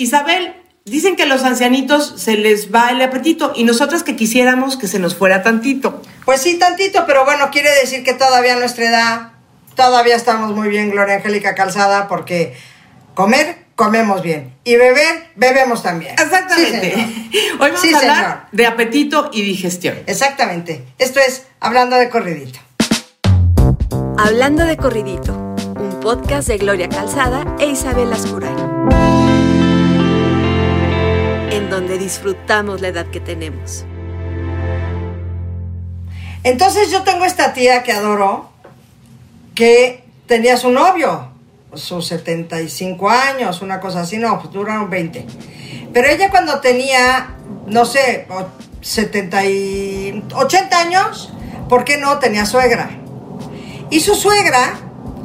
Isabel, dicen que a los ancianitos se les va el apetito y nosotras que quisiéramos que se nos fuera tantito. Pues sí, tantito, pero bueno, quiere decir que todavía a nuestra edad, todavía estamos muy bien, Gloria Angélica Calzada, porque comer, comemos bien. Y beber, bebemos también. Exactamente. Sí, Hoy vamos Sí, a hablar señor. de apetito y digestión. Exactamente. Esto es Hablando de Corridito. Hablando de Corridito, un podcast de Gloria Calzada e Isabel Ascuray. Donde disfrutamos la edad que tenemos. Entonces yo tengo esta tía que adoro, que tenía su novio, sus 75 años, una cosa así, no, pues duraron 20. Pero ella cuando tenía, no sé, o- 70 y 80 años, ¿por qué no? Tenía suegra. Y su suegra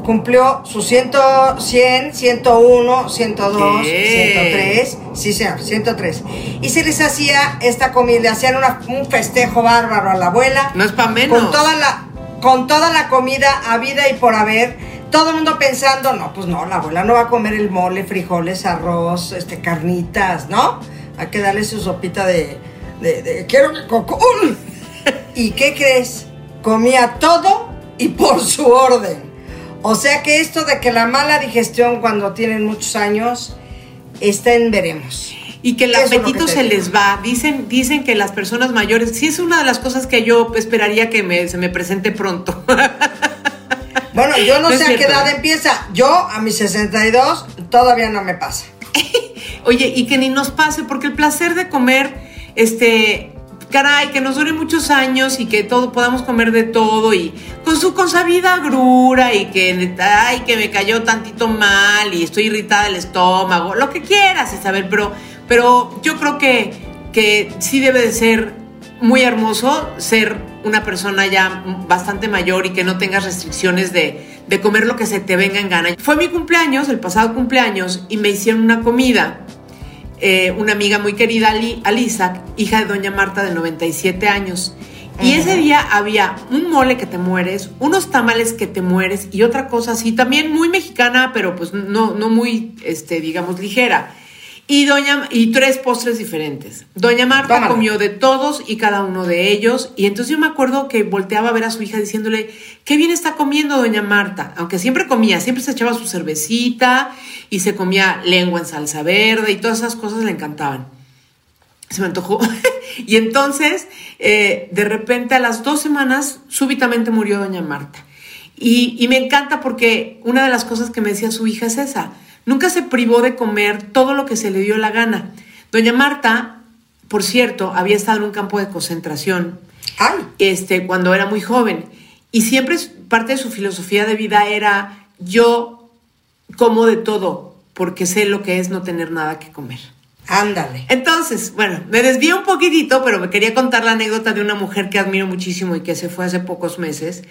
cumplió sus 100, 100 101, 102, ¿Qué? 103. Sí, señor, 103. Y se les hacía esta comida, le hacían una- un festejo bárbaro a la abuela. No es pa' menos. Con toda la, con toda la comida habida y por haber. Todo el mundo pensando, no, pues no, la abuela no va a comer el mole, frijoles, arroz, este, carnitas, ¿no? Hay que darle su sopita de, de, de quiero mi cocol. ¿Y qué crees? Comía todo y por su orden. O sea que esto de que la mala digestión cuando tienen muchos años está en veremos. Y que el Eso apetito que se digo. les va. Dicen, dicen que las personas mayores, sí es una de las cosas que yo esperaría que me, se me presente pronto. Bueno, yo no, No sé a qué edad ¿eh? empieza. Yo a mis 62 todavía no me pasa. Oye, y que ni nos pase, porque el placer de comer, este, caray, que nos dure muchos años y que todo podamos comer de todo y con su consabida agrura y que, ay, que me cayó tantito mal y estoy irritada del estómago, lo que quieras, Isabel, pero, pero yo creo que, que sí debe de ser muy hermoso ser una persona ya bastante mayor y que no tengas restricciones de, de comer lo que se te venga en gana. Fue mi cumpleaños, el pasado cumpleaños, y me hicieron una comida. Eh, una amiga muy querida, Ali- Alisa, hija de doña Marta de 97 años. Y ese día había un mole que te mueres, unos tamales que te mueres y otra cosa así, también muy mexicana, pero pues no, no muy, este, digamos, ligera. Y, doña, y tres postres diferentes. Doña Marta comió de todos y cada uno de ellos. Y entonces yo me acuerdo que volteaba a ver a su hija diciéndole, qué bien está comiendo doña Marta. Aunque siempre comía, siempre se echaba su cervecita y se comía lengua en salsa verde y todas esas cosas le encantaban. Se me antojó. y entonces, eh, de repente a las dos semanas, súbitamente murió doña Marta. Y, y me encanta porque una de las cosas que me decía su hija es esa. Nunca se privó de comer todo lo que se le dio la gana. Doña Marta, por cierto, había estado en un campo de concentración Ay, este, cuando era muy joven. Y siempre parte de su filosofía de vida era yo como de todo, porque sé lo que es no tener nada que comer. ándale. Entonces, bueno, me desvío un poquitito, pero me quería contar la anécdota de una mujer que admiro muchísimo y que se fue hace pocos meses.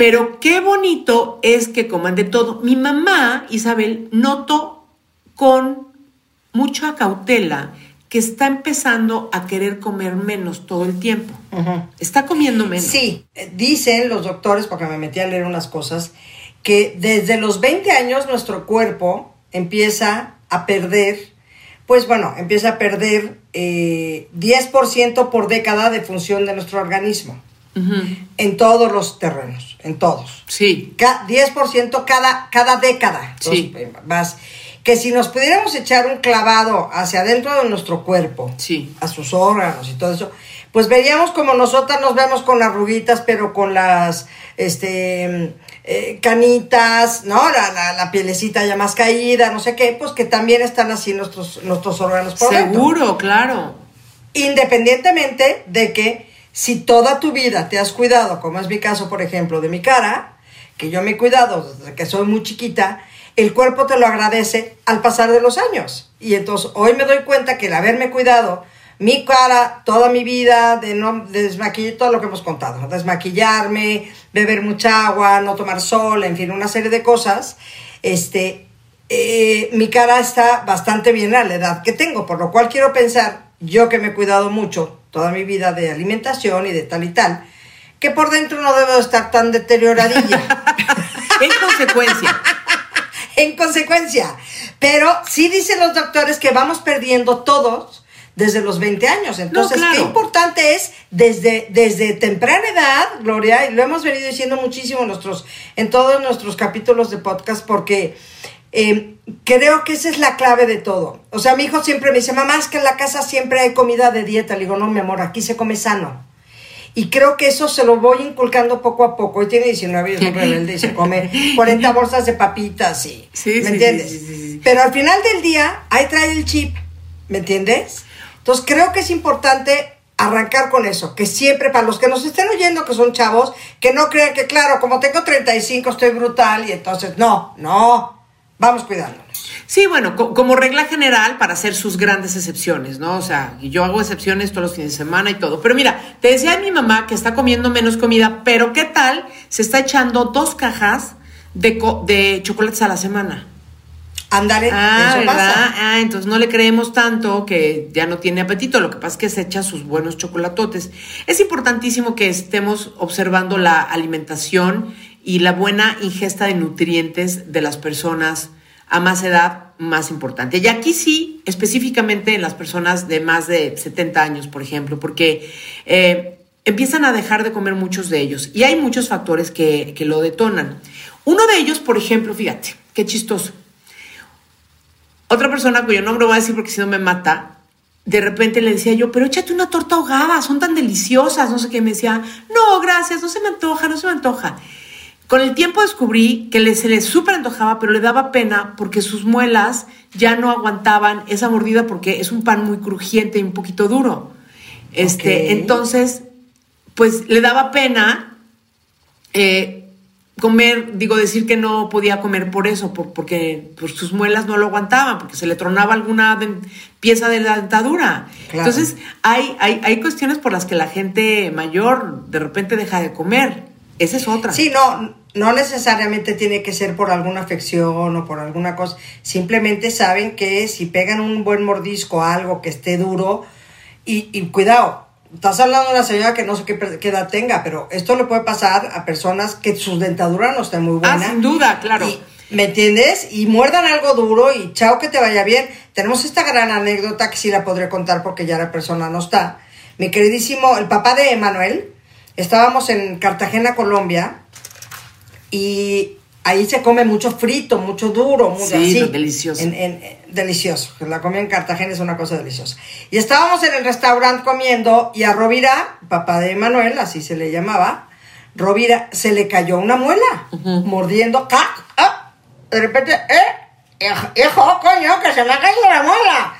Pero qué bonito es que coman de todo. Mi mamá, Isabel, noto con mucha cautela que está empezando a querer comer menos todo el tiempo. Está comiendo menos. Sí, eh, dicen los doctores, porque me metí a leer unas cosas, que desde los 20 años nuestro cuerpo empieza a perder, pues bueno, empieza a perder eh, 10% por década de función de nuestro organismo. En todos los terrenos, en todos. Sí. Ca- 10% cada, cada década. Sí. Entonces, que si nos pudiéramos echar un clavado hacia adentro de nuestro cuerpo, Sí. a sus órganos y todo eso, pues veríamos como nosotras nos vemos con las ruguitas, pero con las este eh, canitas, ¿no? La, la, la pielecita ya más caída, no sé qué, pues que también están así nuestros, nuestros órganos por dentro. Seguro, claro. Independientemente de que si toda tu vida te has cuidado, como es mi caso, por ejemplo, de mi cara, que yo me he cuidado desde que soy muy chiquita, el cuerpo te lo agradece al pasar de los años. Y entonces hoy me doy cuenta que el haberme cuidado mi cara toda mi vida, de no desmaquillar, todo lo que hemos contado, desmaquillarme, beber mucha agua, no tomar sol, en fin, una serie de cosas, este, eh, mi cara está bastante bien a la edad que tengo, por lo cual quiero pensar, yo que me he cuidado mucho toda mi vida de alimentación y de tal y tal, que por dentro no debo estar tan deterioradilla. En consecuencia. en consecuencia. Pero sí dicen los doctores que vamos perdiendo todos desde los 20 años. Entonces, claro. qué importante es desde, desde temprana edad, Gloria, y lo hemos venido diciendo muchísimo en, nuestros, en todos nuestros capítulos de podcast, porque eh, creo que esa es la clave de todo. O sea, mi hijo siempre me dice, mamá, es que en la casa siempre hay comida de dieta. Le digo, no, mi amor, aquí se come sano. Y creo que eso se lo voy inculcando poco a poco. Hoy tiene 19 y es un rebelde y se come 40 bolsas de papitas y... Sí, ¿Me sí, entiendes? sí. Pero al final del día, ahí trae el chip. ¿Me entiendes? Entonces creo que es importante arrancar con eso, que siempre para los que nos estén oyendo que son chavos, que no crean que claro, como tengo 35 estoy brutal y entonces no, no, vamos cuidándonos. Sí, bueno, co- como regla general para hacer sus grandes excepciones, ¿no? O sea, yo hago excepciones todos los fines de semana y todo. Pero mira, te decía mi mamá que está comiendo menos comida, pero ¿qué tal? Se está echando dos cajas de, co- de chocolates a la semana. Ándale, Ah, eso pasa. Ah, entonces no le creemos tanto que ya no tiene apetito. Lo que pasa es que se echa sus buenos chocolatotes. Es importantísimo que estemos observando la alimentación y la buena ingesta de nutrientes de las personas a más edad, más importante. Y aquí sí, específicamente en las personas de más de 70 años, por ejemplo, porque eh, empiezan a dejar de comer muchos de ellos. Y hay muchos factores que, que lo detonan. Uno de ellos, por ejemplo, fíjate, qué chistoso. Otra persona cuyo nombre voy a decir porque si no me mata, de repente le decía yo, pero échate una torta ahogada, son tan deliciosas, no sé qué, me decía, no, gracias, no se me antoja, no se me antoja. Con el tiempo descubrí que le, se le súper antojaba, pero le daba pena porque sus muelas ya no aguantaban esa mordida porque es un pan muy crujiente y un poquito duro. Este, entonces, pues le daba pena eh, comer, digo, decir que no podía comer por eso, por- porque pues, sus muelas no lo aguantaban, porque se le tronaba alguna pieza de la dentadura. Claro. Entonces, hay, hay, hay cuestiones por las que la gente mayor de repente deja de comer. Esa es otra. Sí, no, no necesariamente tiene que ser por alguna afección o por alguna cosa. Simplemente saben que si pegan un buen mordisco a algo que esté duro, y, y cuidado, estás hablando de una señora que no sé qué, qué edad tenga, pero esto le puede pasar a personas que su dentadura no esté muy Ah, buena. sin duda, claro. Y- ¿Me entiendes? Y muerdan algo duro y chao que te vaya bien. Tenemos esta gran anécdota que sí la podré contar porque ya la persona no está. Mi queridísimo, el papá de Emanuel, estábamos en Cartagena, Colombia, y ahí se come mucho frito, mucho duro, muy Sí, así. delicioso. En- en- en- delicioso. La comida en Cartagena es una cosa deliciosa. Y estábamos en el restaurante comiendo y a Rovira, papá de Emanuel, así se le llamaba, Rovira se le cayó una muela, mordiendo, ¡cac! ¡ah! De repente, ¡eh! Hijo, coño, que se me ha caído la muela.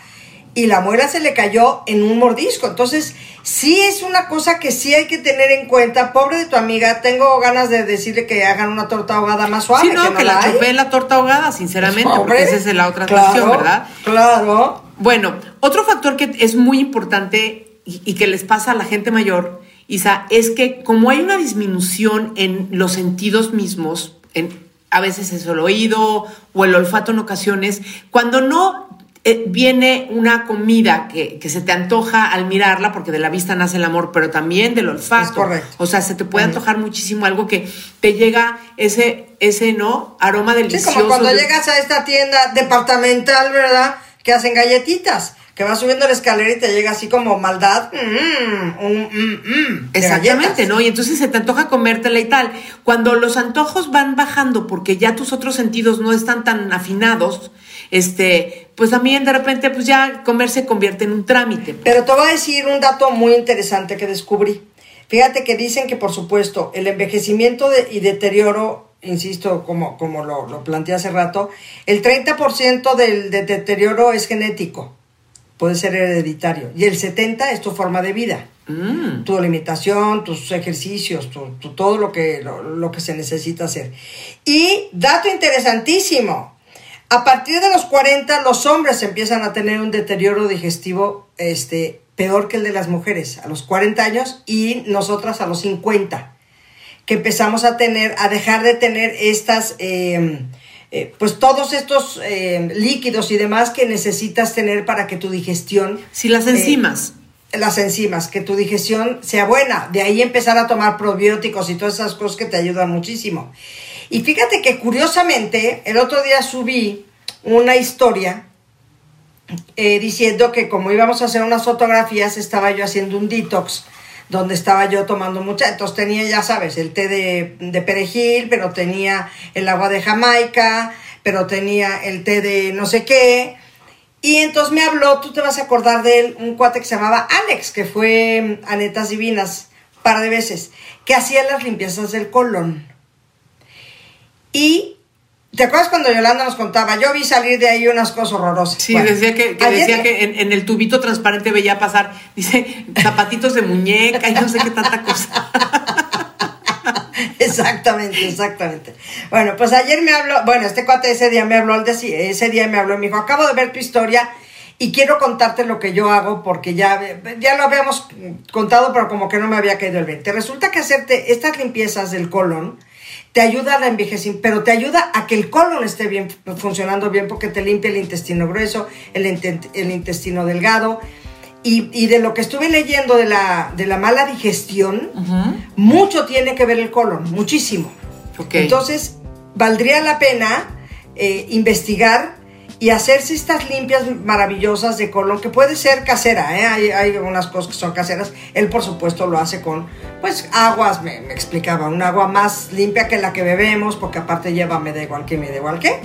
Y la muela se le cayó en un mordisco. Entonces, sí es una cosa que sí hay que tener en cuenta. Pobre de tu amiga, tengo ganas de decirle que hagan una torta ahogada más suave. Sí, no, que, la hay. chupé la torta ahogada, sinceramente, Pobre. porque esa es la otra Claro, cuestión, ¿verdad? Claro. Bueno, otro factor que es muy importante y, y que les pasa a la gente mayor, Isa, es que como hay una disminución en los sentidos mismos, en, a veces es el oído o el olfato en ocasiones, cuando no eh, viene una comida que, que se te antoja al mirarla, porque de la vista nace el amor, pero también del olfato. Es correcto. O sea, se te puede antojar muchísimo algo que te llega ese, ese ¿no? Aroma Sí, delicioso. como cuando de- llegas a esta tienda departamental, ¿verdad? Que hacen galletitas. Que vas subiendo la escalera y te llega así como maldad. mm, mm, mm, Exactamente, galletas. ¿no? Y entonces se te antoja comértela y tal. Cuando los antojos van bajando porque ya tus otros sentidos no están tan afinados, este, pues también de repente, pues ya comer se convierte en un trámite. Pero te voy a decir un dato muy interesante que descubrí. Fíjate que dicen que, por supuesto, el envejecimiento de- y deterioro, insisto, como, como lo, lo planteé hace rato, el 30% del de deterioro es genético, puede ser hereditario, y el 70% es tu forma de vida. Mm. tu alimentación, tus ejercicios, tu, tu- todo lo que, lo, lo que se necesita hacer. Y dato interesantísimo, a partir de los 40 los hombres empiezan a tener un deterioro digestivo este, peor que el de las mujeres, a los 40 años y nosotras a los 50, que empezamos a tener, a dejar de tener estas... eh, eh, pues todos estos eh, líquidos y demás que necesitas tener para que tu digestión Si las eh, enzimas. las enzimas, que tu digestión sea buena. De ahí empezar a tomar probióticos y todas esas cosas que te ayudan muchísimo. Y fíjate que curiosamente, el otro día subí una historia eh, diciendo que como íbamos a hacer unas fotografías, estaba yo haciendo un detox donde estaba yo tomando mucha, entonces tenía, ya sabes, el té de, perejil, pero tenía el agua de Jamaica, pero tenía el té de no sé qué, y entonces me habló, tú te vas a acordar de él, un cuate que se llamaba Alex, que fue a Netas Divinas un par de veces, que hacía las limpiezas del colon. Y ¿Te acuerdas cuando Yolanda nos contaba? Yo vi salir de ahí unas cosas horrorosas. Sí, decía que, decía que en, el tubito transparente veía pasar, dice, zapatitos de muñeca y no sé qué tanta cosa. exactamente, exactamente. Bueno, pues ayer me habló, bueno, este cuate ese día me habló, ese día me habló y me dijo, acabo de ver tu historia y quiero contarte lo que yo hago porque ya, ya lo habíamos contado, pero como que no me había caído el 20. Resulta que hacerte estas limpiezas del colon, te ayuda a la envejecimiento, pero te ayuda a que el colon esté bien funcionando bien porque te limpia el intestino grueso, el, el intestino delgado. Y, y, de lo que estuve leyendo de la, de la mala digestión, mucho tiene que ver el colon, muchísimo. Entonces, valdría la pena eh, investigar y hacerse estas limpias maravillosas de colon, que puede ser casera, ¿eh? hay, hay algunas cosas que son caseras. Él, por supuesto, lo hace con, pues, aguas, me, explicaba, un agua más limpia que la que bebemos, porque aparte lleva, me da igual que, me da igual que.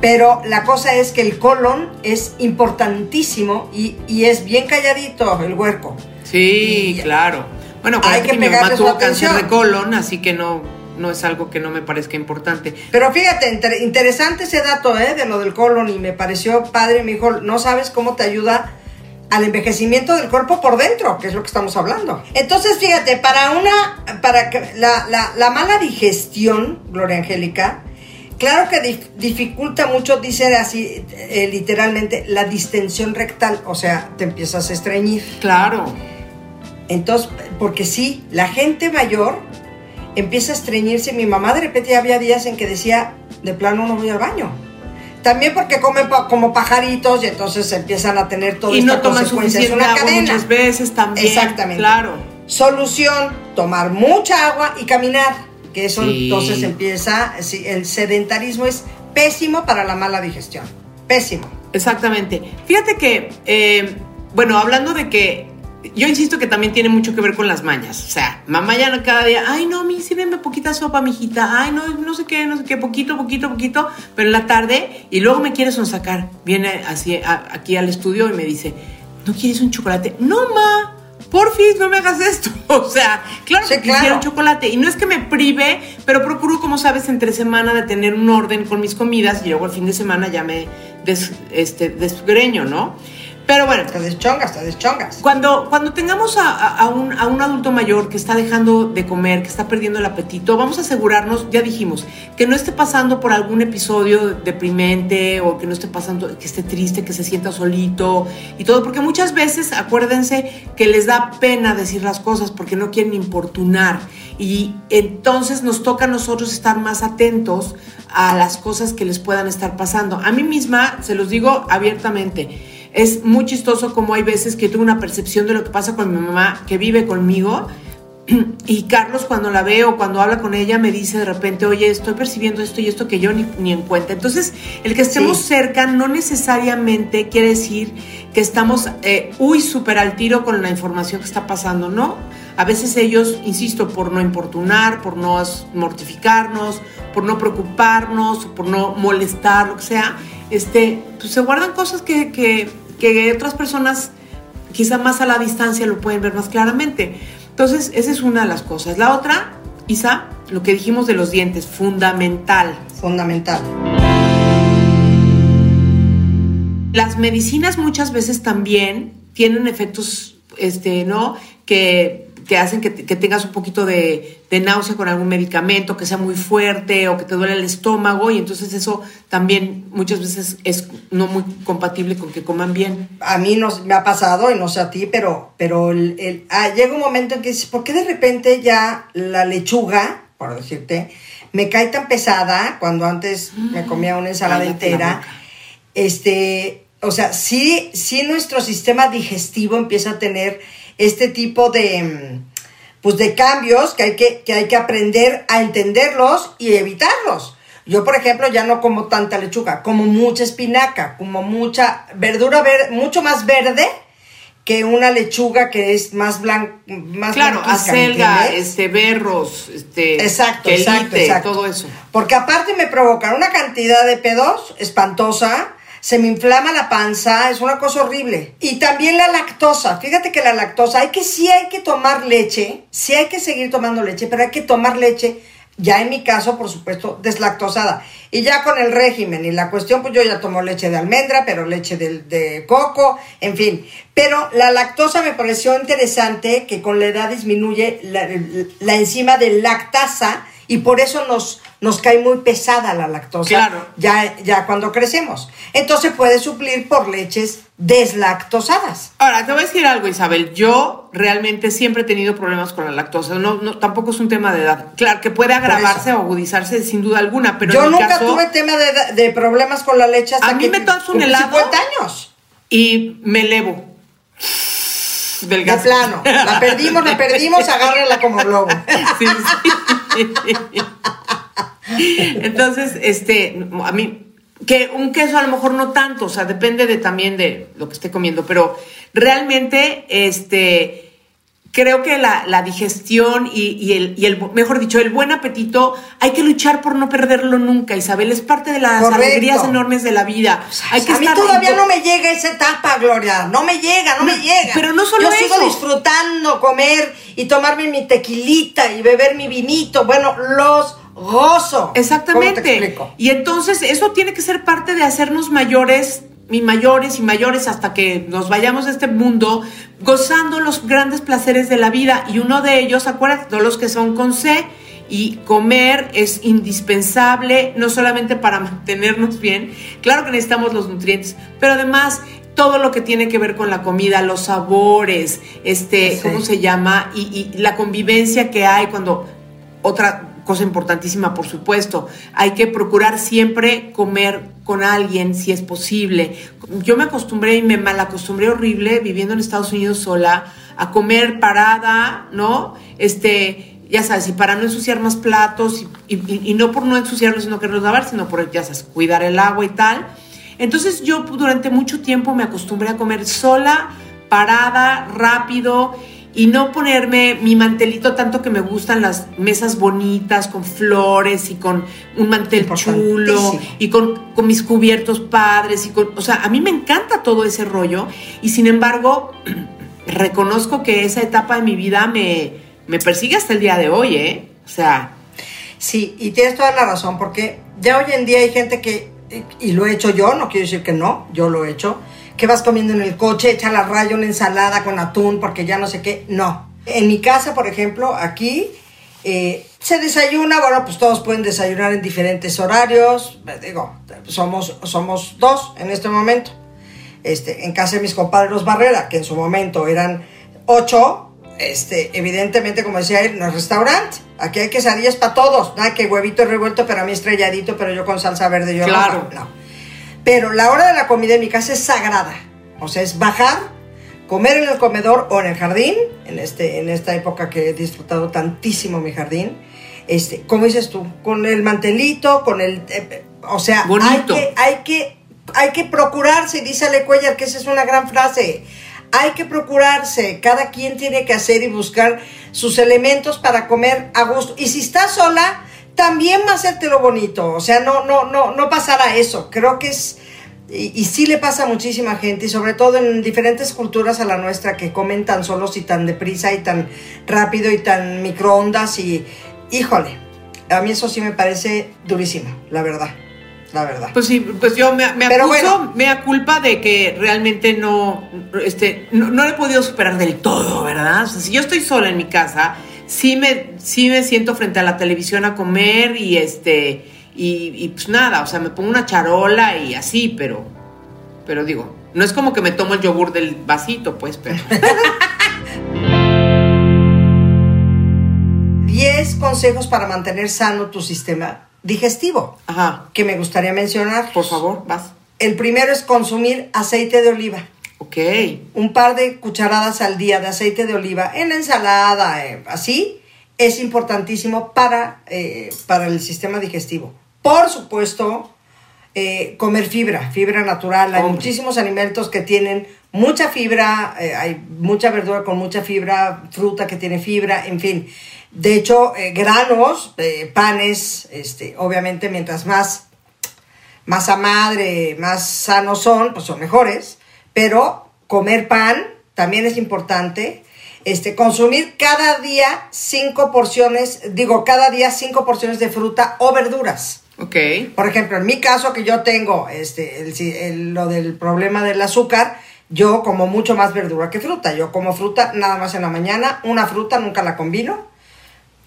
Pero la cosa es que el colon es importantísimo y, y es bien calladito el huerco. Sí, claro. Bueno, hay que, que mi mamá tuvo cáncer de colon, así que no, no es algo que no me parezca importante. Pero fíjate, interesante ese dato ¿eh? de lo del colon y me pareció padre, mi hijo, no sabes cómo te ayuda al envejecimiento del cuerpo por dentro, que es lo que estamos hablando. Entonces, fíjate, para una, para la, la, la mala digestión, Gloria Angélica, claro que dificulta mucho, dice así eh, literalmente, la distensión rectal, o sea, te empiezas a estreñir. Claro. Entonces, porque sí, la gente mayor empieza a estreñirse. Mi mamá de repente había días en que decía, de plano no voy al baño. También porque comen como pajaritos y entonces empiezan a tener todo y no toman suficiente una agua cadena. muchas veces también. Exactamente. Claro. Solución, tomar mucha agua y caminar. Que eso entonces empieza, el sedentarismo es pésimo para la mala digestión. Pésimo. Exactamente. Fíjate que, eh, bueno, hablando de que yo insisto que también tiene mucho que ver con las mañas. O sea, mamá ya no cada día, ay, no, mi, sírveme poquita sopa, mijita. Ay, no, no sé qué, no sé qué, poquito, poquito, poquito. Pero en la tarde, y luego me quiere sonsacar. Viene así aquí al estudio y me dice, ¿no quieres un chocolate? No, ma, porfis, no me hagas esto. O sea, claro que quisiera un chocolate. Y no es que me prive, pero procuro, como sabes, entre semana de tener un orden con mis comidas y luego el fin de semana ya me des, este, desgreño, ¿no? Pero bueno. Te deschongas, te deschongas. Cuando, cuando tengamos a, un, a, un, adulto mayor que está dejando de comer, que está perdiendo el apetito, vamos a asegurarnos, ya dijimos, que no esté pasando por algún episodio deprimente o que no esté pasando, que esté triste, que se sienta solito y todo, porque muchas veces, acuérdense que les da pena decir las cosas porque no quieren importunar. Y entonces nos toca a nosotros estar más atentos a las cosas que les puedan estar pasando. A mí misma, se los digo abiertamente, es muy chistoso como hay veces que tengo una percepción de lo que pasa con mi mamá que vive conmigo. Y Carlos cuando la veo, cuando habla con ella, me dice de repente, oye, estoy percibiendo esto y esto que yo ni, en cuenta. Entonces, el que estemos cerca no necesariamente quiere decir que estamos, eh, uy, súper al tiro con la información que está pasando, ¿no? A veces ellos, insisto, por no importunar, por no mortificarnos, por no preocuparnos, por no molestar, lo que sea, este, pues se guardan cosas que, que que otras personas quizá más a la distancia lo pueden ver más claramente. Entonces, esa es una de las cosas. La otra, Isa, lo que dijimos de los dientes, fundamental. Fundamental. Las medicinas muchas veces también tienen efectos, este, ¿no? Que que hacen que, tengas un poquito de, náusea con algún medicamento, que sea muy fuerte o que te duele el estómago y entonces eso también muchas veces es no muy compatible con que coman bien. A mí no, me ha pasado y no sé a ti, pero, pero el, ah, llega un momento en que dices, ¿por qué de repente ya la lechuga, por decirte, me cae tan pesada cuando antes me comía una ensalada entera? Este, o sea, sí, sí nuestro sistema digestivo empieza a tener este tipo de, pues de cambios que hay que, que hay que aprender a entenderlos y evitarlos. Yo, por ejemplo, ya no como tanta lechuga, como mucha espinaca, como mucha verdura ver, mucho más verde que una lechuga que es más blanca, más Claro, blanquizca, ¿me acelga, este, berros, este, Exacto, quelite, exacto, exacto. todo eso. Porque aparte me provocan una cantidad de pedos espantosa, se me inflama la panza, es una cosa horrible. Y también la lactosa, fíjate que la lactosa, hay que sí hay que tomar leche, sí hay que seguir tomando leche, pero hay que tomar leche, ya en mi caso, por supuesto, deslactosada. Y ya con el régimen y la cuestión, pues yo ya tomo leche de almendra, pero leche de, de coco, en fin. Pero la lactosa me pareció interesante que con la edad disminuye la, la enzima de lactasa y por eso nos, nos cae muy pesada la lactosa Claro. ya, ya cuando crecemos. Entonces puede suplir por leches deslactosadas. Ahora, te voy a decir algo, Isabel. Yo realmente siempre he tenido problemas con la lactosa. No, no, tampoco es un tema de edad. Claro, que puede agravarse o agudizarse sin duda alguna, pero Yo en mi nunca caso, tuve tema de, de problemas con la leche hasta A mí que me tomas un helado. 50 años. y me elevo. Del De gas. plano. La perdimos, la perdimos, agárrala como globo. Sí, sí. Entonces, este, a mí, que un queso a lo mejor no tanto, o sea, depende de también de lo que esté comiendo, pero realmente, este, creo que la, la digestión y, y el, y el, mejor dicho, el buen apetito, hay que luchar por no perderlo nunca, Isabel, es parte de las Correcto. alegrías enormes de la vida. Hay que a mí estar todavía no me llega esa etapa, Gloria. No me llega, no, No, me llega. pero no solo Yo sigo disfrutando comer y tomarme mi tequilita y beber mi vinito. Bueno, los gozo. ¿Cómo te Exactamente. explico? Y entonces eso tiene que ser parte de hacernos mayores y mayores y mayores hasta que nos vayamos de este mundo gozando los grandes placeres de la vida y uno de ellos, acuérdate, todos los que son con C y comer es indispensable no solamente para mantenernos bien, claro que necesitamos los nutrientes, pero además todo lo que tiene que ver con la comida, los sabores, este, Sí. ¿cómo se llama? Y, y la convivencia que hay cuando otra cosa importantísima, por supuesto, hay que procurar siempre comer con alguien si es posible. Yo me acostumbré y me malacostumbré horrible viviendo en Estados Unidos sola a comer parada, ¿no? Este, ya sabes, y para no ensuciar más platos, y, no por no ensuciarlos, sino quererlos lavar, sino por, ya sabes, cuidar el agua y tal. Entonces yo durante mucho tiempo me acostumbré a comer sola, parada, rápido y no ponerme mi mantelito tanto que me gustan las mesas bonitas con flores y con un mantel chulo y con, con mis cubiertos padres y con, o sea, a mí me encanta todo ese rollo y sin embargo reconozco que esa etapa de mi vida me, me persigue hasta el día de hoy, ¿eh? O sea, Sí, y tienes toda la razón, porque ya hoy en día hay gente que, y lo he hecho yo, no quiero decir que no, yo lo he hecho, que vas comiendo en el coche, echa la raya una ensalada con atún porque ya no sé qué, no. En mi casa, por ejemplo, aquí eh, se desayuna, bueno, pues todos pueden desayunar en diferentes horarios, digo, somos, somos dos en este momento. Este, en casa de mis compadres Barrera, que en su momento eran ocho, este, evidentemente, como decía él, no es restaurante. Aquí hay quesadillas para todos. Nada que huevito revuelto, pero a mí estrelladito, pero yo con salsa verde, yo Claro. No. Pero la hora de la comida en mi casa es sagrada. O sea, es bajar, comer en el comedor o en el jardín, en, este, en esta época que he disfrutado tantísimo mi jardín. Este, como dices tú, con el mantelito, con el... eh, eh, o sea, hay que, hay que, hay que procurarse, dice Ale Cuellar, que esa es una gran frase. Hay que procurarse, cada quien tiene que hacer y buscar sus elementos para comer a gusto. Y si estás sola, también va a hacerte lo bonito. O sea, no, no, no, no pasará eso. Creo que es. Y, y sí le pasa a muchísima gente, y sobre todo en diferentes culturas a la nuestra que comen tan solos y tan deprisa y tan rápido y tan microondas. Y híjole, a mí eso sí me parece durísimo, la verdad. La verdad. Pues sí, pues yo me, me acuso, bueno. me da culpa de que realmente no, este, no, no lo he podido superar del todo, ¿verdad? O sea, si yo estoy sola en mi casa, sí me, sí me siento frente a la televisión a comer y este, y, y pues nada, o sea, me pongo una charola y así, pero, pero digo, no es como que me tomo el yogur del vasito, pues, pero. 10 consejos para mantener sano tu sistema digestivo Ajá, que me gustaría mencionar. por favor, vas. El primero es consumir aceite de oliva. Ok. Un par de cucharadas al día de aceite de oliva en la ensalada, eh, así, es importantísimo para, eh, para el sistema digestivo. Por supuesto, eh, comer fibra, fibra natural. Hay Hombre. muchísimos alimentos que tienen mucha fibra, eh, hay mucha verdura con mucha fibra, fruta que tiene fibra, en fin. De hecho, eh, granos, panes, este, obviamente mientras más masa madre, más sanos son, pues son mejores. Pero comer pan también es importante. Este, consumir cada día cinco porciones, digo, cada día cinco porciones de fruta o verduras. Ok. Por ejemplo, en mi caso que yo tengo este, el- el- lo del problema del azúcar, yo como mucho más verdura que fruta. Yo como fruta nada más en la mañana, una fruta nunca la combino.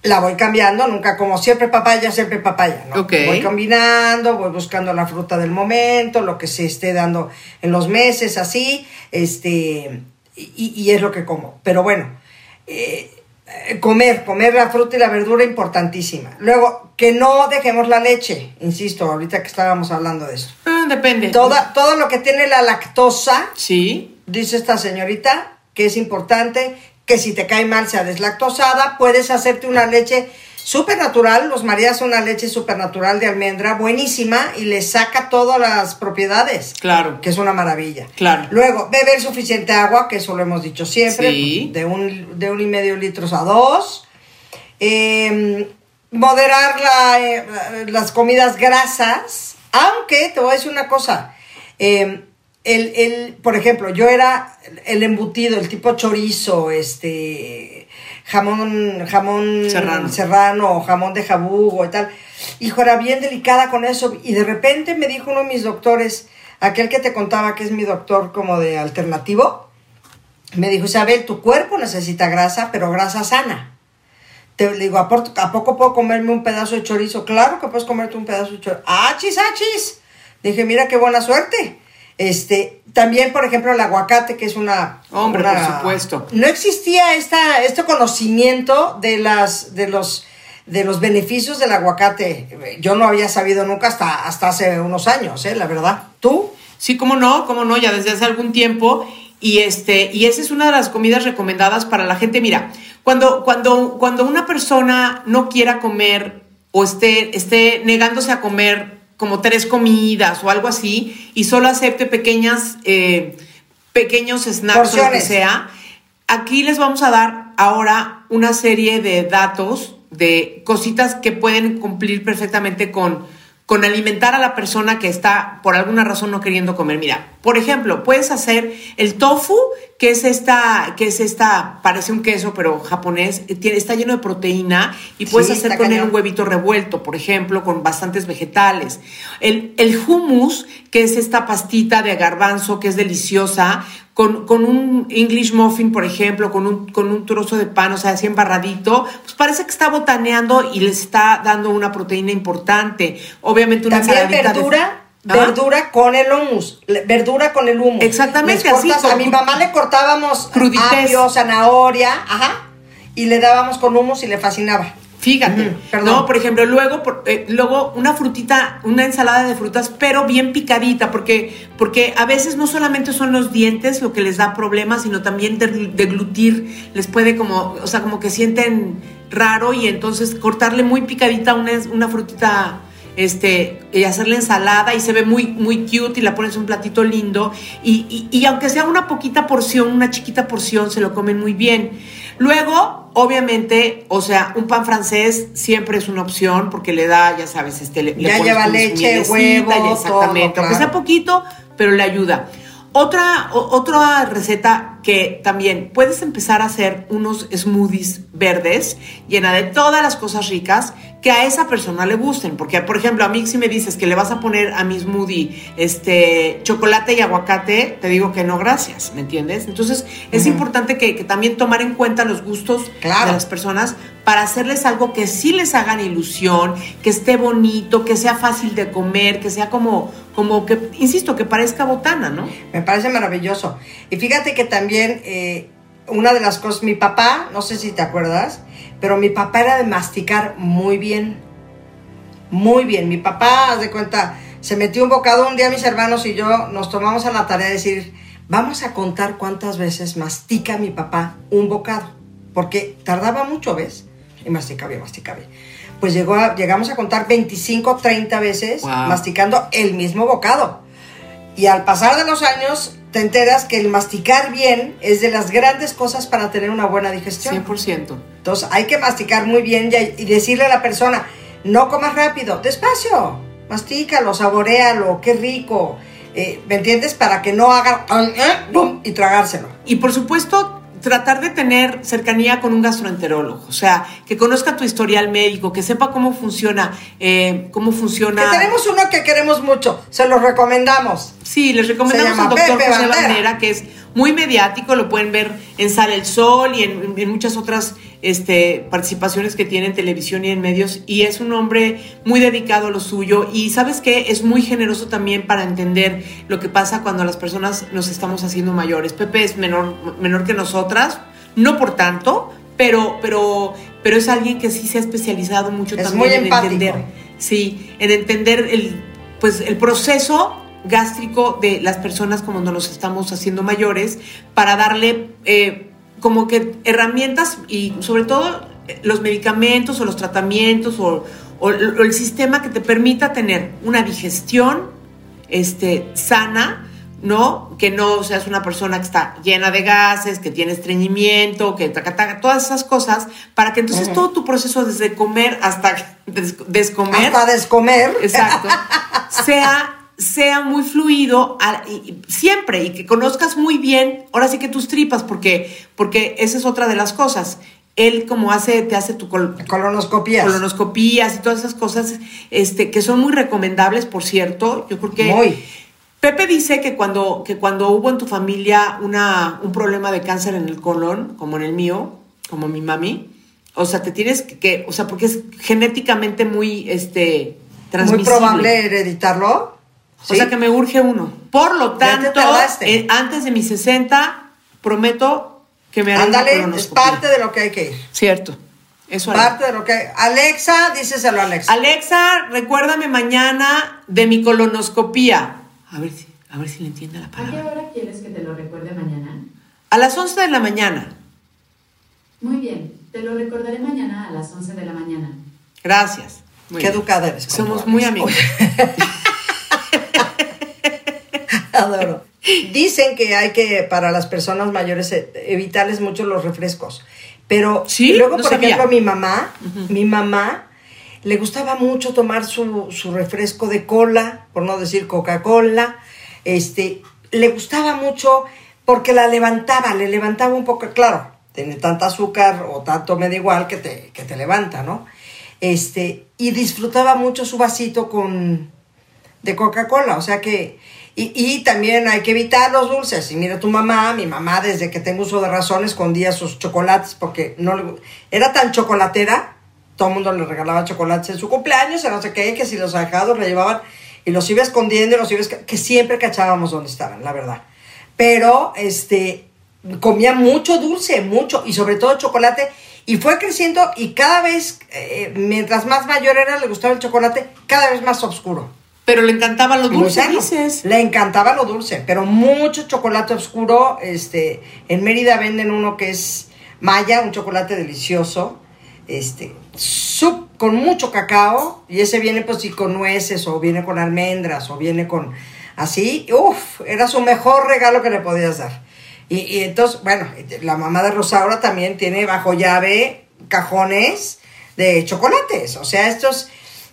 La voy cambiando, nunca como siempre papaya, siempre papaya, ¿no? Ok. Voy combinando, voy buscando la fruta del momento, lo que se esté dando en los meses, así, este, y, y es lo que como. Pero bueno, eh, comer, comer la fruta y la verdura importantísima. Luego, que no dejemos la leche, insisto, ahorita que estábamos hablando de esto. Ah, depende. Toda, todo lo que tiene la lactosa, Sí. dice esta señorita, que es importante, que si te cae mal sea deslactosada, puedes hacerte una leche súper natural, los Marías son una leche súper natural de almendra, buenísima, y le saca todas las propiedades, Claro. que es una maravilla. Claro. Luego, beber suficiente agua, que eso lo hemos dicho siempre, Sí. de, un, de un y medio litros a dos. Eh, moderar la, eh, las comidas grasas, aunque te voy a decir una cosa, eh, el, el, por ejemplo, yo era el embutido, el tipo chorizo, este jamón, jamón Serrano. jamón de jabugo y tal. Hijo, era bien delicada con eso. Y de repente me dijo uno de mis doctores, aquel que te contaba que es mi doctor como de alternativo, me dijo, Isabel, tu cuerpo necesita grasa, pero grasa sana. Te le digo, ¿a, por- ¿a poco puedo comerme un pedazo de chorizo? Claro que puedes comerte un pedazo de chorizo. ¡Achis, achis! Dije, mira qué buena suerte. Este, también, por ejemplo, el aguacate, que es una... Hombre, una- por supuesto. No existía esta, este conocimiento de, las, de, los, de los beneficios del aguacate. Yo no había sabido nunca hasta, hasta hace unos años, ¿eh? La verdad. ¿Tú? Sí, cómo no, cómo no, ya desde hace algún tiempo. Y este, y esa es una de las comidas recomendadas para la gente. Mira, cuando, cuando, cuando una persona no quiera comer o esté, esté negándose a comer como tres comidas o algo así, y solo acepte pequeñas, eh, pequeños snacks o lo que sea, aquí les vamos a dar ahora una serie de datos, de cositas que pueden cumplir perfectamente con, con alimentar a la persona que está por alguna razón no queriendo comer. Mira, por ejemplo, puedes hacer el tofu, que es esta, que es esta, parece un queso, pero japonés, eh, tiene, está lleno de proteína y puedes Sí, hacer con él un huevito revuelto, por ejemplo, con bastantes vegetales. El, el hummus, que es esta pastita de garbanzo que es deliciosa, con, con un English muffin, por ejemplo, con un, con un trozo de pan, o sea, así embarradito, pues parece que está botaneando y les está dando una proteína importante. Obviamente una También de- verdura, ¿Ah? verdura con el hummus, le- verdura con el hummus. Exactamente, Les así, a mi mamá le cortábamos apio, zanahoria, ajá, y le dábamos con hummus y le fascinaba. Fíjate, perdón. no, por ejemplo, luego, por- eh, luego una frutita, una ensalada de frutas, pero bien picadita, porque, porque a veces no solamente son los dientes lo que les da problemas, sino también de- deglutir, les puede como, o sea, como que sienten raro y entonces cortarle muy picadita una, una frutita, este, y hacerle ensalada y se ve muy, muy cute y la pones en un platito lindo y, y- y aunque sea una poquita porción, una chiquita porción, se lo comen muy bien. Luego, obviamente, o sea, un pan francés siempre es una opción porque le da, ya sabes, este, le, le Ya pones lleva leche, huevo, y exactamente, todo, aunque sea poquito, pero le ayuda. Otra, o- otra receta que también puedes empezar a hacer unos smoothies verdes llena de todas las cosas ricas que a esa persona le gusten. Porque, por ejemplo, a mí si me dices que le vas a poner a mi smoothie este, chocolate y aguacate, te digo que no, gracias, ¿me entiendes? Entonces es importante que, que también tomar en cuenta los gustos Claro. de las personas para hacerles algo que sí les hagan ilusión, que esté bonito, que sea fácil de comer, que sea como, como que, insisto, que parezca botana, ¿no? Me parece maravilloso. Y fíjate que también eh, una de las cosas, mi papá, no sé si te acuerdas, pero mi papá era de masticar muy bien. Muy bien. Mi papá, haz de cuenta, se metió un bocado un día mis hermanos y yo nos tomamos a la tarea de decir, vamos a contar cuántas veces mastica mi papá un bocado, porque tardaba mucho, ¿ves? Y masticaba y masticaba. Pues llegó a- llegamos a contar 25, 30 veces Wow. masticando el mismo bocado. Y al pasar de los años, te enteras que el masticar bien es de las grandes cosas para tener una buena digestión. 100%. Entonces hay que masticar muy bien y, y decirle a la persona, no comas rápido, despacio, mastícalo, saborealo, qué rico. Eh, ¿Me entiendes? Para que no haga eh, ¡bum! y tragárselo. Y por supuesto, tratar de tener cercanía con un gastroenterólogo, o sea, que conozca tu historial médico, que sepa cómo funciona, eh, cómo funciona. Que tenemos uno que queremos mucho, se lo recomendamos. Sí, les recomendamos al doctor Pepe José Bandera. Bandera, que es muy mediático, lo pueden ver en Sale el Sol y en, en muchas otras este, participaciones que tiene en televisión y en medios, y es un hombre muy dedicado a lo suyo, y sabes qué, es muy generoso también para entender lo que pasa cuando las personas nos estamos haciendo mayores. Pepe es menor, menor que nosotras, no por tanto, pero, pero, pero es alguien que sí se ha especializado mucho Es también en empático. entender Sí, en entender el, pues, el proceso gástrico de las personas como nos estamos haciendo mayores para darle eh, como que herramientas y sobre todo eh, los medicamentos o los tratamientos o, o el o el sistema que te permita tener una digestión este, sana, ¿no? Que no seas una persona que está llena de gases, que tiene estreñimiento, que taca, taca, todas esas cosas, para que entonces todo tu proceso desde comer hasta des- descomer, Hasta descomer. exacto, sea sea muy fluido a- y- y siempre y que conozcas muy bien, ahora sí que tus tripas, porque, porque esa es otra de las cosas. Él como hace, te hace tu col- Colonoscopías. colonoscopías y todas esas cosas este, que son muy recomendables, por cierto. Yo creo que Muy. Pepe dice que cuando, que cuando hubo en tu familia una, un problema de cáncer en el colon, como en el mío, como mi mami, o sea, te tienes que, que- o sea, porque es genéticamente muy, este, Muy probable hereditarlo. O sea, que me urge uno. Por lo tanto, eh, antes de mis 60, prometo que me haré una Ándale, es parte de lo que hay que ir. Cierto. Eso haré. Parte de lo que Alexa, díseselo a Alexa. Alexa, recuérdame mañana de mi colonoscopía. A ver si, a ver si le entiende la ¿A qué palabra. hora quieres que te lo recuerde mañana? A las 11 de la mañana. Muy bien, te lo recordaré mañana a las 11 de la mañana. Gracias. Muy Qué bien. educada eres. Somos muy amigos. Adoro. Dicen que hay que, para las personas mayores, eh, evitarles mucho los refrescos. Pero Sí, luego, no por sabía. ejemplo, mi mamá, mi mamá le gustaba mucho tomar su, su refresco de cola, por no decir Coca-Cola. Este, le gustaba mucho porque la levantaba, le levantaba un poco, claro, tiene tanta azúcar o tanto me da igual que te, que te levanta, ¿no? Este, y disfrutaba mucho su vasito con, de Coca-Cola, o sea que, y, y también hay que evitar los dulces. Y mira tu mamá, mi mamá desde que tengo uso de razón escondía sus chocolates porque no le, era tan chocolatera, todo el mundo le regalaba chocolates en su cumpleaños, o no sé qué, que si los ahijados le llevaban y los iba escondiendo y los iba, que siempre cachábamos dónde estaban, la verdad. Pero, este, comía mucho dulce, mucho, y sobre todo chocolate, y fue creciendo y cada vez, eh, mientras más mayor era, le gustaba el chocolate, cada vez más oscuro. Pero le encantaban los dulces, dices. Le encantaba lo dulce, pero mucho chocolate oscuro. Este, en Mérida venden uno que es Maya, un chocolate delicioso. Este, con mucho cacao. Y ese viene pues sí con nueces, o viene con almendras, o viene con así. Uf, era su mejor regalo que le podías dar. Y, y entonces, bueno, la mamá de Rosaura también tiene bajo llave cajones de chocolates. O sea, estos,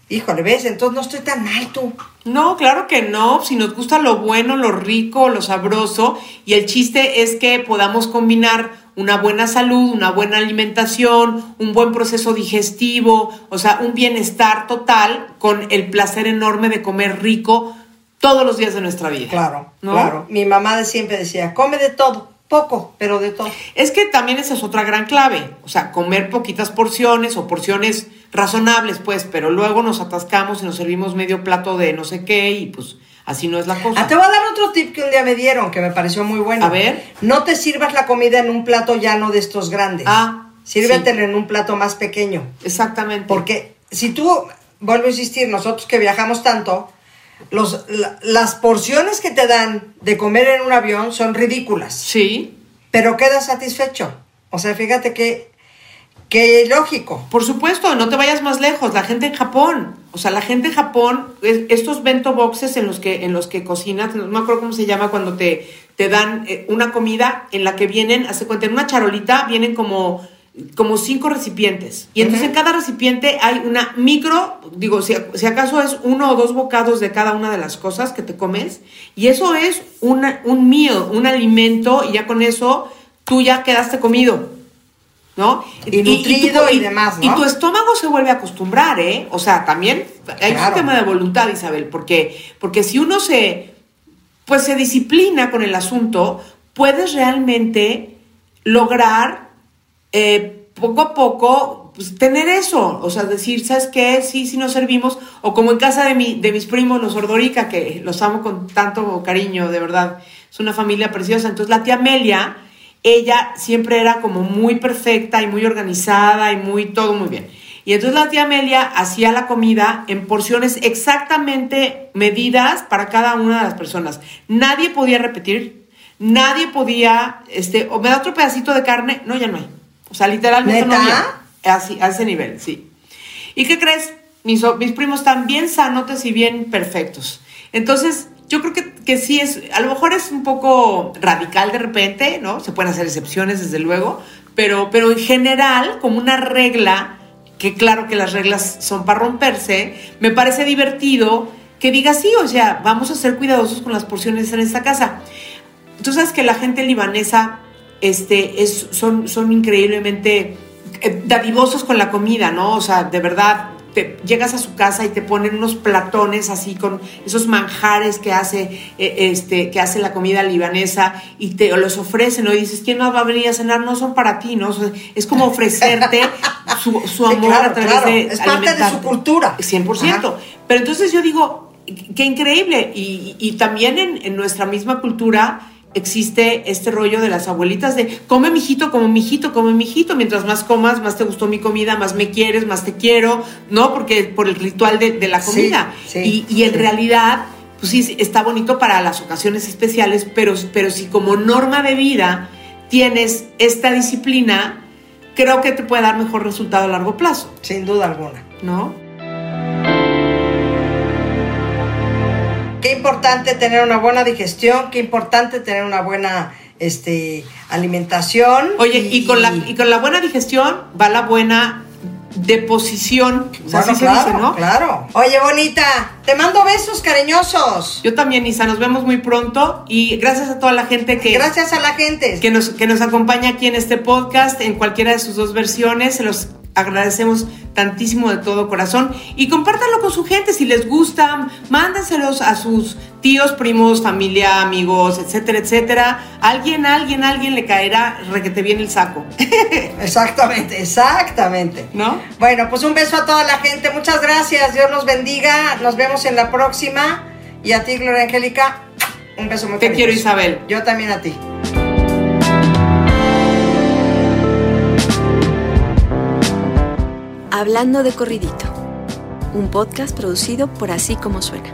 híjole, ¿ves? Entonces no estoy tan alto. No, claro que no. Si nos gusta lo bueno, lo rico, lo sabroso, y el chiste es que podamos combinar una buena salud, una buena alimentación, un buen proceso digestivo, o sea, un bienestar total con el placer enorme de comer rico todos los días de nuestra vida. Claro, ¿no? claro. Mi mamá siempre decía, come de todo, poco, pero de todo. Es que también esa es otra gran clave, o sea, comer poquitas porciones o porciones razonables, pues, pero luego nos atascamos y nos servimos medio plato de no sé qué y pues así no es la cosa. Ah, te voy a dar otro tip que un día me dieron que me pareció muy bueno. A ver. No te sirvas la comida en un plato llano de estos grandes. Ah, Sírvetela en un plato más pequeño. Exactamente. Porque si tú, vuelvo a insistir, nosotros que viajamos tanto, los, la- las porciones que te dan de comer en un avión son ridículas, Sí, pero quedas satisfecho. O sea, fíjate que, que lógico. por supuesto, no te vayas más lejos, la gente en Japón, o sea, la gente en Japón, es- estos bento boxes en los que, en los que cocinas, no me acuerdo cómo se llama cuando te, te dan eh, una comida en la que vienen, hace cuenta, en una charolita vienen como, como cinco recipientes. Y entonces en cada recipiente hay una micro, digo, si, si acaso es uno o dos bocados de cada una de las cosas que te comes, y eso es una, un meal, un alimento, y ya con eso tú ya quedaste comido. ¿no? Y nutrido y demás, ¿no? Y tu estómago se vuelve a acostumbrar, ¿eh? O sea, también hay Claro. un tema de voluntad, Isabel, porque, porque si uno se, pues se disciplina con el asunto, puedes realmente lograr eh, poco a poco pues, tener eso, o sea, decir, ¿sabes qué? Sí, sí nos servimos, o como en casa de, mi, de mis primos, los Ordorica, que los amo con tanto cariño, de verdad, es una familia preciosa, entonces la tía Amelia, ella siempre era como muy perfecta y muy organizada y muy, todo muy bien. Y entonces la tía Amelia hacía la comida en porciones exactamente medidas para cada una de las personas. Nadie podía repetir, nadie podía, este, o me da otro pedacito de carne, no, ya no hay. O sea, literalmente no había. Así, a ese nivel, sí. ¿Y qué crees? Mis, mis primos están bien sanotes y bien perfectos. Entonces, yo creo que, que sí es, a lo mejor es un poco radical de repente, ¿no? Se pueden hacer excepciones, desde luego, pero, pero en general, como una regla, que claro que las reglas son para romperse, me parece divertido que diga sí, o sea, vamos a ser cuidadosos con las porciones en esta casa. Tú sabes que la gente libanesa este, es, son, son increíblemente eh, dadivosos con la comida, ¿no? O sea, de verdad, te, llegas a su casa y te ponen unos platones así con esos manjares que hace, eh, este, que hace la comida libanesa y te los ofrecen, ¿no? Y dices, ¿quién más va a venir a cenar? No son para ti, ¿no? O sea, es como ofrecerte su, su Sí, amor claro, a través claro. de Es parte de su cultura. 100%. Ajá. Pero entonces yo digo, qué increíble. Y, y también en, en nuestra misma cultura existe este rollo de las abuelitas de come mijito, come mijito, come mijito. Mientras más comas, más te gustó mi comida, más me quieres, más te quiero, ¿no? Porque por el ritual de, de la Sí, comida. sí, y, y en sí. realidad, pues sí, está bonito para las ocasiones especiales, pero, pero si como norma de vida tienes esta disciplina, creo que te puede dar mejor resultado a largo plazo, Sin duda alguna. ¿no? Qué importante tener una buena digestión, qué importante tener una buena este, alimentación. Oye, y con, la, y con la buena digestión va la buena deposición. O sea, Bueno, así claro, se dice, ¿no? claro. Oye, bonita, te mando besos cariñosos. Yo también, Isa, nos vemos muy pronto y gracias a toda la gente que, Gracias a la gente. que, nos, que nos acompaña aquí en este podcast, en cualquiera de sus dos versiones. Se los agradecemos tantísimo de todo corazón y compártanlo con su gente si les gusta, mándenselos a sus tíos, primos, familia, amigos, etcétera, etcétera. Alguien, alguien, alguien le caerá requete bien el saco, Exactamente, exactamente. ¿no? Bueno, pues un beso a toda la gente. Muchas gracias. Dios nos bendiga. Nos vemos en la próxima. Y a ti, Gloria Angélica, un beso muy Te quiero. Isabel. Yo también a ti. Hablando de Corridito, un podcast producido por Así como Suena.